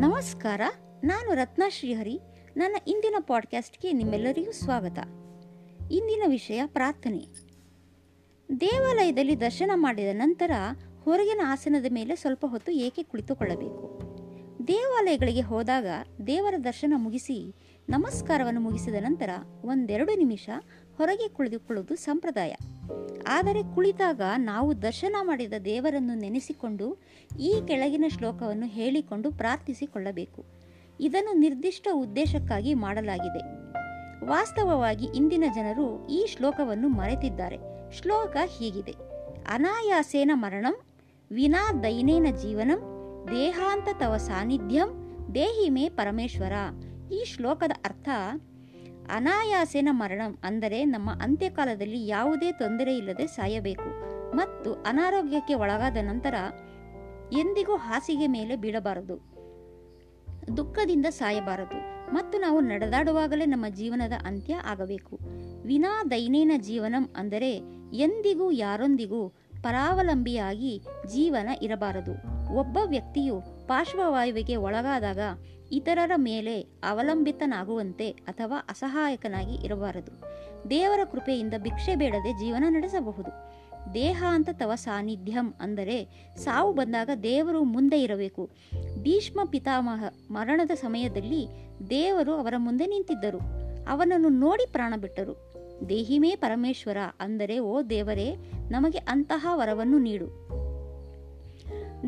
ನಮಸ್ಕಾರ, ನಾನು ರತ್ನ ಶ್ರೀಹರಿ. ನನ್ನ ಇಂದಿನ ಪಾಡ್ಕ್ಯಾಸ್ಟ್ಗೆ ನಿಮ್ಮೆಲ್ಲರಿಗೂ ಸ್ವಾಗತ. ಇಂದಿನ ವಿಷಯ ಪ್ರಾರ್ಥನೆ. ದೇವಾಲಯದಲ್ಲಿ ದರ್ಶನ ಮಾಡಿದ ನಂತರ ಹೊರಗಿನ ಆಸನದ ಮೇಲೆ ಸ್ವಲ್ಪ ಹೊತ್ತು ಏಕೆ ಕುಳಿತುಕೊಳ್ಳಬೇಕು? ದೇವಾಲಯಗಳಿಗೆ ಹೋದಾಗ ದೇವರ ದರ್ಶನ ಮುಗಿಸಿ, ನಮಸ್ಕಾರವನ್ನು ಮುಗಿಸಿದ ನಂತರ ಒಂದೆರಡು ನಿಮಿಷ ಹೊರಗೆ ಕುಳಿತುಕೊಳ್ಳುವುದು ಸಂಪ್ರದಾಯ. ಆದರೆ ಕುಳಿತಾಗ ನಾವು ದರ್ಶನ ಮಾಡಿದ ದೇವರನ್ನು ನೆನೆಸಿಕೊಂಡು ಈ ಕೆಳಗಿನ ಶ್ಲೋಕವನ್ನು ಹೇಳಿಕೊಂಡು ಪ್ರಾರ್ಥಿಸಿಕೊಳ್ಳಬೇಕು. ಇದನ್ನು ನಿರ್ದಿಷ್ಟ ಉದ್ದೇಶಕ್ಕಾಗಿ ಮಾಡಲಾಗಿದೆ. ವಾಸ್ತವವಾಗಿ ಇಂದಿನ ಜನರು ಈ ಶ್ಲೋಕವನ್ನು ಮರೆತಿದ್ದಾರೆ. ಶ್ಲೋಕ ಹೀಗಿದೆ. ಅನಾಯಾಸೇನ ಮರಣಂ, ವಿನಾ ದೈನೇನ ಜೀವನಂ, ದೇಹಾಂತ ತವ ಸಾನ್ನಿಧ್ಯಂ, ದೇಹಿಮೆ ಪರಮೇಶ್ವರ. ಈ ಶ್ಲೋಕದ ಅರ್ಥ ಅನಾಯಾಸೇನ ಮರಣಂ ಅಂದರೆ ನಮ್ಮ ಅಂತ್ಯಕಾಲದಲ್ಲಿ ಯಾವುದೇ ತೊಂದರೆ ಇಲ್ಲದೆ ಸಾಯಬೇಕು ಮತ್ತು ಅನಾರೋಗ್ಯಕ್ಕೆ ಒಳಗಾದ ನಂತರ ಎಂದಿಗೂ ಹಾಸಿಗೆ ಮೇಲೆ ಬೀಳಬಾರದು, ದುಃಖದಿಂದ ಸಾಯಬಾರದು ಮತ್ತು ನಾವು ನಡೆದಾಡುವಾಗಲೇ ನಮ್ಮ ಜೀವನದ ಅಂತ್ಯ ಆಗಬೇಕು. ವಿನಾ ದೈನೇನ ಜೀವನಂ ಅಂದರೆ ಎಂದಿಗೂ ಯಾರೊಂದಿಗೂ ಪರಾವಲಂಬಿಯಾಗಿ ಜೀವನ ಇರಬಾರದು. ಒಬ್ಬ ವ್ಯಕ್ತಿಯು ಪಾರ್ಶ್ವವಾಯುವಿಗೆ ಒಳಗಾದಾಗ ಇತರರ ಮೇಲೆ ಅವಲಂಬಿತನಾಗುವಂತೆ ಅಥವಾ ಅಸಹಾಯಕನಾಗಿ ಇರಬಾರದು. ದೇವರ ಕೃಪೆಯಿಂದ ಭಿಕ್ಷೆ ಬೇಡದೆ ಜೀವನ ನಡೆಸಬಹುದು. ದೇಹ ಅಂತ ತವ ಸಾನ್ನಿಧ್ಯಂ ಅಂದರೆ ಸಾವು ಬಂದಾಗ ದೇವರು ಮುಂದೆ ಇರಬೇಕು. ಭೀಷ್ಮ ಪಿತಾಮಹ ಮರಣದ ಸಮಯದಲ್ಲಿ ದೇವರು ಅವರ ಮುಂದೆ ನಿಂತಿದ್ದರು. ಅವನನ್ನು ನೋಡಿ ಪ್ರಾಣ ಬಿಟ್ಟರು. ದೇಹಿಮೇ ಪರಮೇಶ್ವರ ಅಂದರೆ ಓ ದೇವರೇ, ನಮಗೆ ಅಂತಹ ವರವನ್ನು ನೀಡು.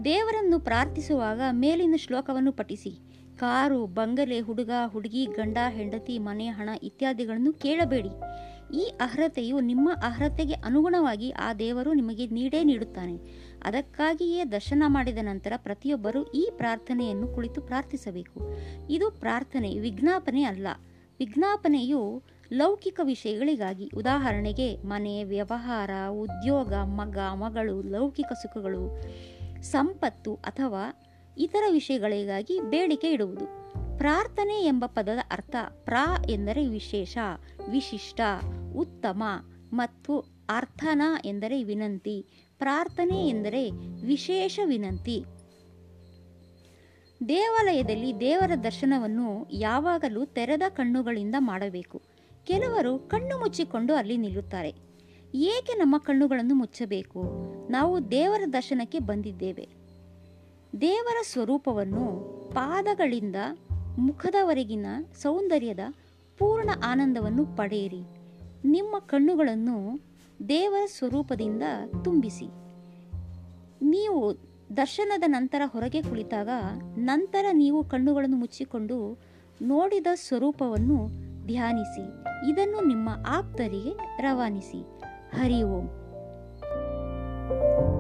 ದೇವರನ್ನು ಪ್ರಾರ್ಥಿಸುವಾಗ ಮೇಲಿನ ಶ್ಲೋಕವನ್ನು ಪಠಿಸಿ. ಕಾರು, ಬಂಗಲೆ, ಹುಡುಗ, ಹುಡುಗಿ, ಗಂಡ, ಹೆಂಡತಿ, ಮನೆ, ಹಣ ಇತ್ಯಾದಿಗಳನ್ನು ಕೇಳಬೇಡಿ. ಈ ಅರ್ಹತೆಯು ನಿಮ್ಮ ಅರ್ಹತೆಗೆ ಅನುಗುಣವಾಗಿ ಆ ದೇವರು ನಿಮಗೆ ನೀಡೇ ನೀಡುತ್ತಾನೆ. ಅದಕ್ಕಾಗಿಯೇ ದರ್ಶನ ಮಾಡಿದ ನಂತರ ಪ್ರತಿಯೊಬ್ಬರು ಈ ಪ್ರಾರ್ಥನೆಯನ್ನು ಕುಳಿತು ಪ್ರಾರ್ಥಿಸಬೇಕು. ಇದು ಪ್ರಾರ್ಥನೆ, ವಿಜ್ಞಾಪನೆ ಅಲ್ಲ. ವಿಜ್ಞಾಪನೆಯು ಲೌಕಿಕ ವಿಷಯಗಳಿಗಾಗಿ. ಉದಾಹರಣೆಗೆ ಮನೆ, ವ್ಯವಹಾರ, ಉದ್ಯೋಗ, ಮಗ, ಮಗಳು, ಲೌಕಿಕ ಸುಖಗಳು. ಸಂಪತ್ತು ಅಥವಾ ಇತರ ವಿಷಯಗಳಿಗಾಗಿ ಬೇಡಿಕೆ ಇಡುವುದು. ಪ್ರಾರ್ಥನೆ ಎಂಬ ಪದದ ಅರ್ಥ ಪ್ರಾ ಎಂದರೆ ವಿಶೇಷ, ವಿಶಿಷ್ಟ, ಉತ್ತಮ ಮತ್ತು ಅರ್ಥನ ಎಂದರೆ ವಿನಂತಿ. ಪ್ರಾರ್ಥನೆ ಎಂದರೆ ವಿಶೇಷ ವಿನಂತಿ. ದೇವಾಲಯದಲ್ಲಿ ದೇವರ ದರ್ಶನವನ್ನು ಯಾವಾಗಲೂ ತೆರೆದ ಕಣ್ಣುಗಳಿಂದ ಮಾಡಬೇಕು. ಕೆಲವರು ಕಣ್ಣು ಮುಚ್ಚಿಕೊಂಡು ಅಲ್ಲಿ ನಿಲ್ಲುತ್ತಾರೆ. ಏಕೆ ನಮ್ಮ ಕಣ್ಣುಗಳನ್ನು ಮುಚ್ಚಬೇಕು? ನಾವು ದೇವರ ದರ್ಶನಕ್ಕೆ ಬಂದಿದ್ದೇವೆ. ದೇವರ ಸ್ವರೂಪವನ್ನು ಪಾದಗಳಿಂದ ಮುಖದವರೆಗಿನ ಸೌಂದರ್ಯದ ಪೂರ್ಣ ಆನಂದವನ್ನು ಪಡೆಯಿರಿ. ನಿಮ್ಮ ಕಣ್ಣುಗಳನ್ನು ದೇವರ ಸ್ವರೂಪದಿಂದ ತುಂಬಿಸಿ. ನೀವು ದರ್ಶನದ ನಂತರ ಹೊರಗೆ ಕುಳಿತಾಗ ನಂತರ ನೀವು ಕಣ್ಣುಗಳನ್ನು ಮುಚ್ಚಿಕೊಂಡು ನೋಡಿದ ಸ್ವರೂಪವನ್ನು ಧ್ಯಾನಿಸಿ. ಇದನ್ನು ನಿಮ್ಮ ಆಪ್ತರಿಗೆ ರವಾನಿಸಿ. ಹರಿ ಓಂ. you